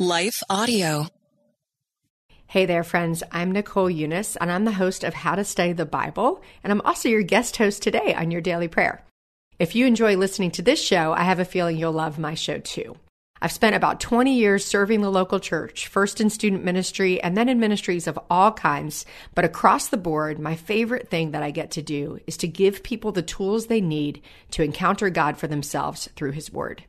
Life Audio. Hey there, friends. I'm Nicole Unice, and I'm the host of How to Study the Bible, and I'm also your guest host today on your daily prayer. If you enjoy listening to this show, I have a feeling you'll love my show too. I've spent about 20 years serving the local church, first in student ministry and then in ministries of all kinds. But across the board, my favorite thing that I get to do is to give people the tools they need to encounter God for themselves through His Word.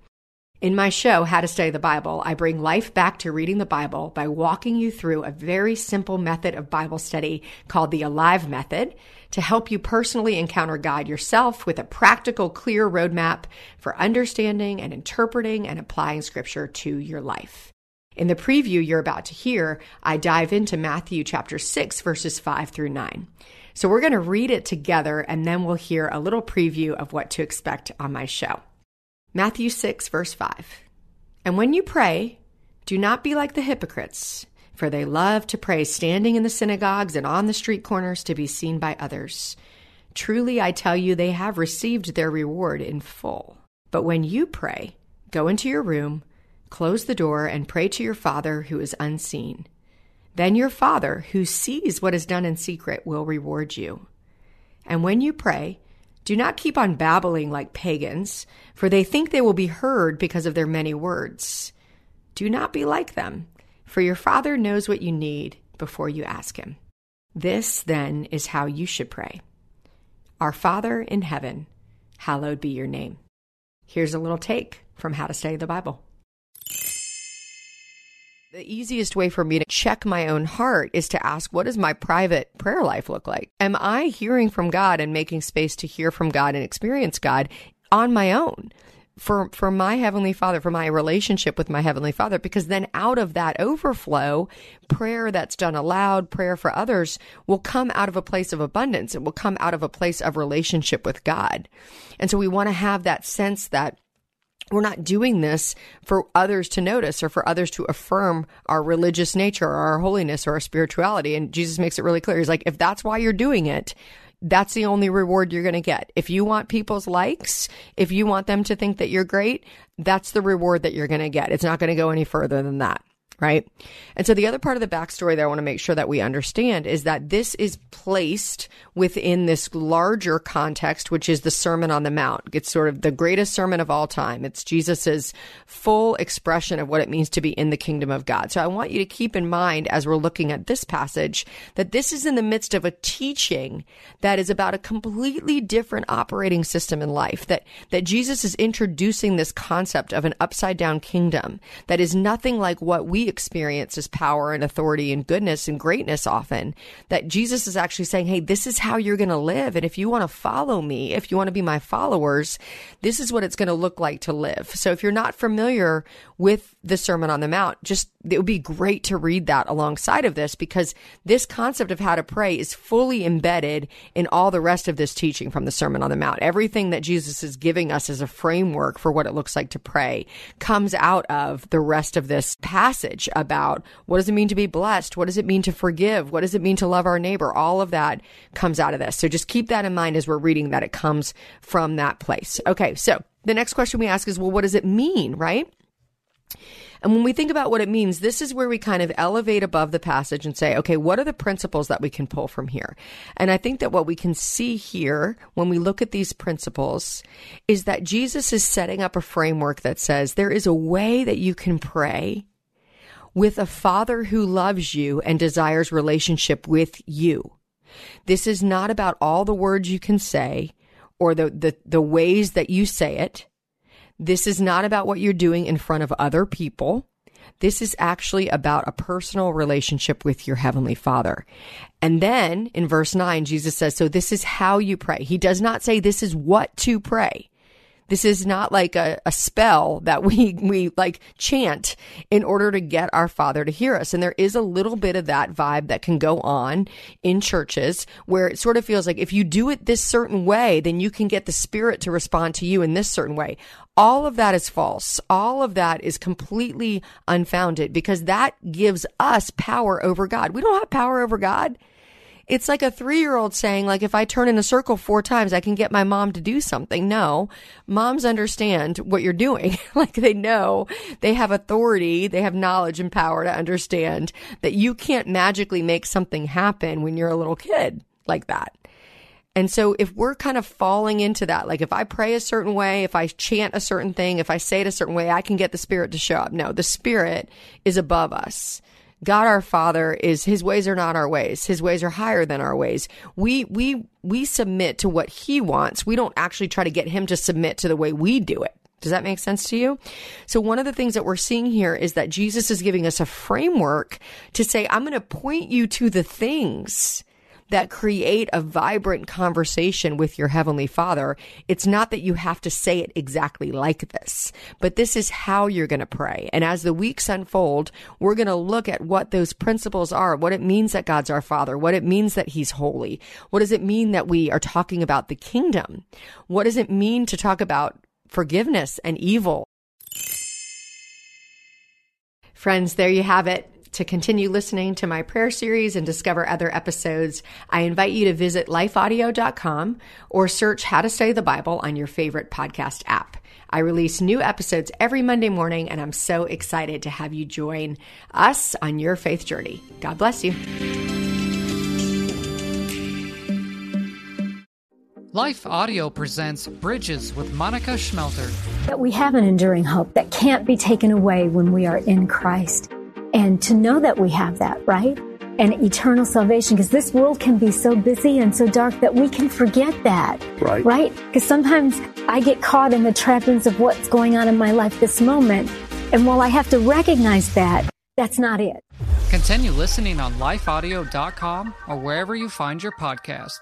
In my show, How to Study the Bible, I bring life back to reading the Bible by walking you through a very simple method of Bible study called the Alive Method to help you personally encounter God yourself with a practical, clear roadmap for understanding and interpreting and applying Scripture to your life. In the preview you're about to hear, I dive into Matthew chapter 6, verses 5 through 9. So we're going to read it together and then we'll hear a little preview of what to expect on my show. Matthew 6, verse 5. And when you pray, do not be like the hypocrites, for they love to pray standing in the synagogues and on the street corners to be seen by others. Truly, I tell you, they have received their reward in full. But when you pray, go into your room, close the door, and pray to your Father who is unseen. Then your Father, who sees what is done in secret, will reward you. And when you pray, do not keep on babbling like pagans, for they think they will be heard because of their many words. Do not be like them, for your Father knows what you need before you ask Him. This, then, is how you should pray Our Father in heaven, hallowed be your name. Here's a little take from How to Study the Bible. The easiest way for me to check my own heart is to ask, what does my private prayer life look like? Am I hearing from God and making space to hear from God and experience God on my own? For, for my heavenly father, for my relationship with my heavenly father, because then out of that overflow, prayer that's done aloud, prayer for others will come out of a place of abundance. It will come out of a place of relationship with God. And so we want to have that sense that we're not doing this for others to notice or for others to affirm our religious nature or our holiness or our spirituality. And Jesus makes it really clear. He's like, if that's why you're doing it, that's the only reward you're going to get. If you want people's likes, if you want them to think that you're great, that's the reward that you're going to get. It's not going to go any further than that right? And so the other part of the backstory that I want to make sure that we understand is that this is placed within this larger context, which is the Sermon on the Mount. It's sort of the greatest sermon of all time. It's Jesus's full expression of what it means to be in the kingdom of God. So I want you to keep in mind as we're looking at this passage that this is in the midst of a teaching that is about a completely different operating system in life, that, that Jesus is introducing this concept of an upside down kingdom that is nothing like what we experience as power and authority and goodness and greatness often, that Jesus is actually saying, Hey, this is how you're going to live. And if you want to follow me, if you want to be my followers, this is what it's going to look like to live. So if you're not familiar with the Sermon on the Mount, just it would be great to read that alongside of this because this concept of how to pray is fully embedded in all the rest of this teaching from the Sermon on the Mount. Everything that Jesus is giving us as a framework for what it looks like to pray comes out of the rest of this passage about what does it mean to be blessed? What does it mean to forgive? What does it mean to love our neighbor? All of that comes out of this. So just keep that in mind as we're reading that it comes from that place. Okay. So the next question we ask is, well, what does it mean? Right? And when we think about what it means, this is where we kind of elevate above the passage and say, okay, what are the principles that we can pull from here? And I think that what we can see here when we look at these principles is that Jesus is setting up a framework that says there is a way that you can pray with a father who loves you and desires relationship with you. This is not about all the words you can say or the, the, the ways that you say it. This is not about what you're doing in front of other people. This is actually about a personal relationship with your heavenly father. And then in verse nine, Jesus says, so this is how you pray. He does not say this is what to pray. This is not like a, a spell that we, we like chant in order to get our father to hear us. And there is a little bit of that vibe that can go on in churches where it sort of feels like if you do it this certain way, then you can get the spirit to respond to you in this certain way. All of that is false. All of that is completely unfounded because that gives us power over God. We don't have power over God. It's like a three year old saying, like, if I turn in a circle four times, I can get my mom to do something. No, moms understand what you're doing. like they know they have authority, they have knowledge and power to understand that you can't magically make something happen when you're a little kid like that. And so if we're kind of falling into that, like if I pray a certain way, if I chant a certain thing, if I say it a certain way, I can get the spirit to show up. No, the spirit is above us. God our Father is his ways are not our ways. His ways are higher than our ways. We we we submit to what he wants. We don't actually try to get him to submit to the way we do it. Does that make sense to you? So one of the things that we're seeing here is that Jesus is giving us a framework to say, I'm going to point you to the things that create a vibrant conversation with your Heavenly Father. It's not that you have to say it exactly like this, but this is how you're going to pray. And as the weeks unfold, we're going to look at what those principles are, what it means that God's our Father, what it means that He's holy. What does it mean that we are talking about the kingdom? What does it mean to talk about forgiveness and evil? Friends, there you have it. To continue listening to my prayer series and discover other episodes, I invite you to visit lifeaudio.com or search How to Study the Bible on your favorite podcast app. I release new episodes every Monday morning, and I'm so excited to have you join us on your faith journey. God bless you. Life Audio presents Bridges with Monica Schmelter. That we have an enduring hope that can't be taken away when we are in Christ and to know that we have that, right? And eternal salvation, because this world can be so busy and so dark that we can forget that. Right. Right? Because sometimes I get caught in the trappings of what's going on in my life this moment. And while I have to recognize that, that's not it. Continue listening on lifeaudio.com or wherever you find your podcast.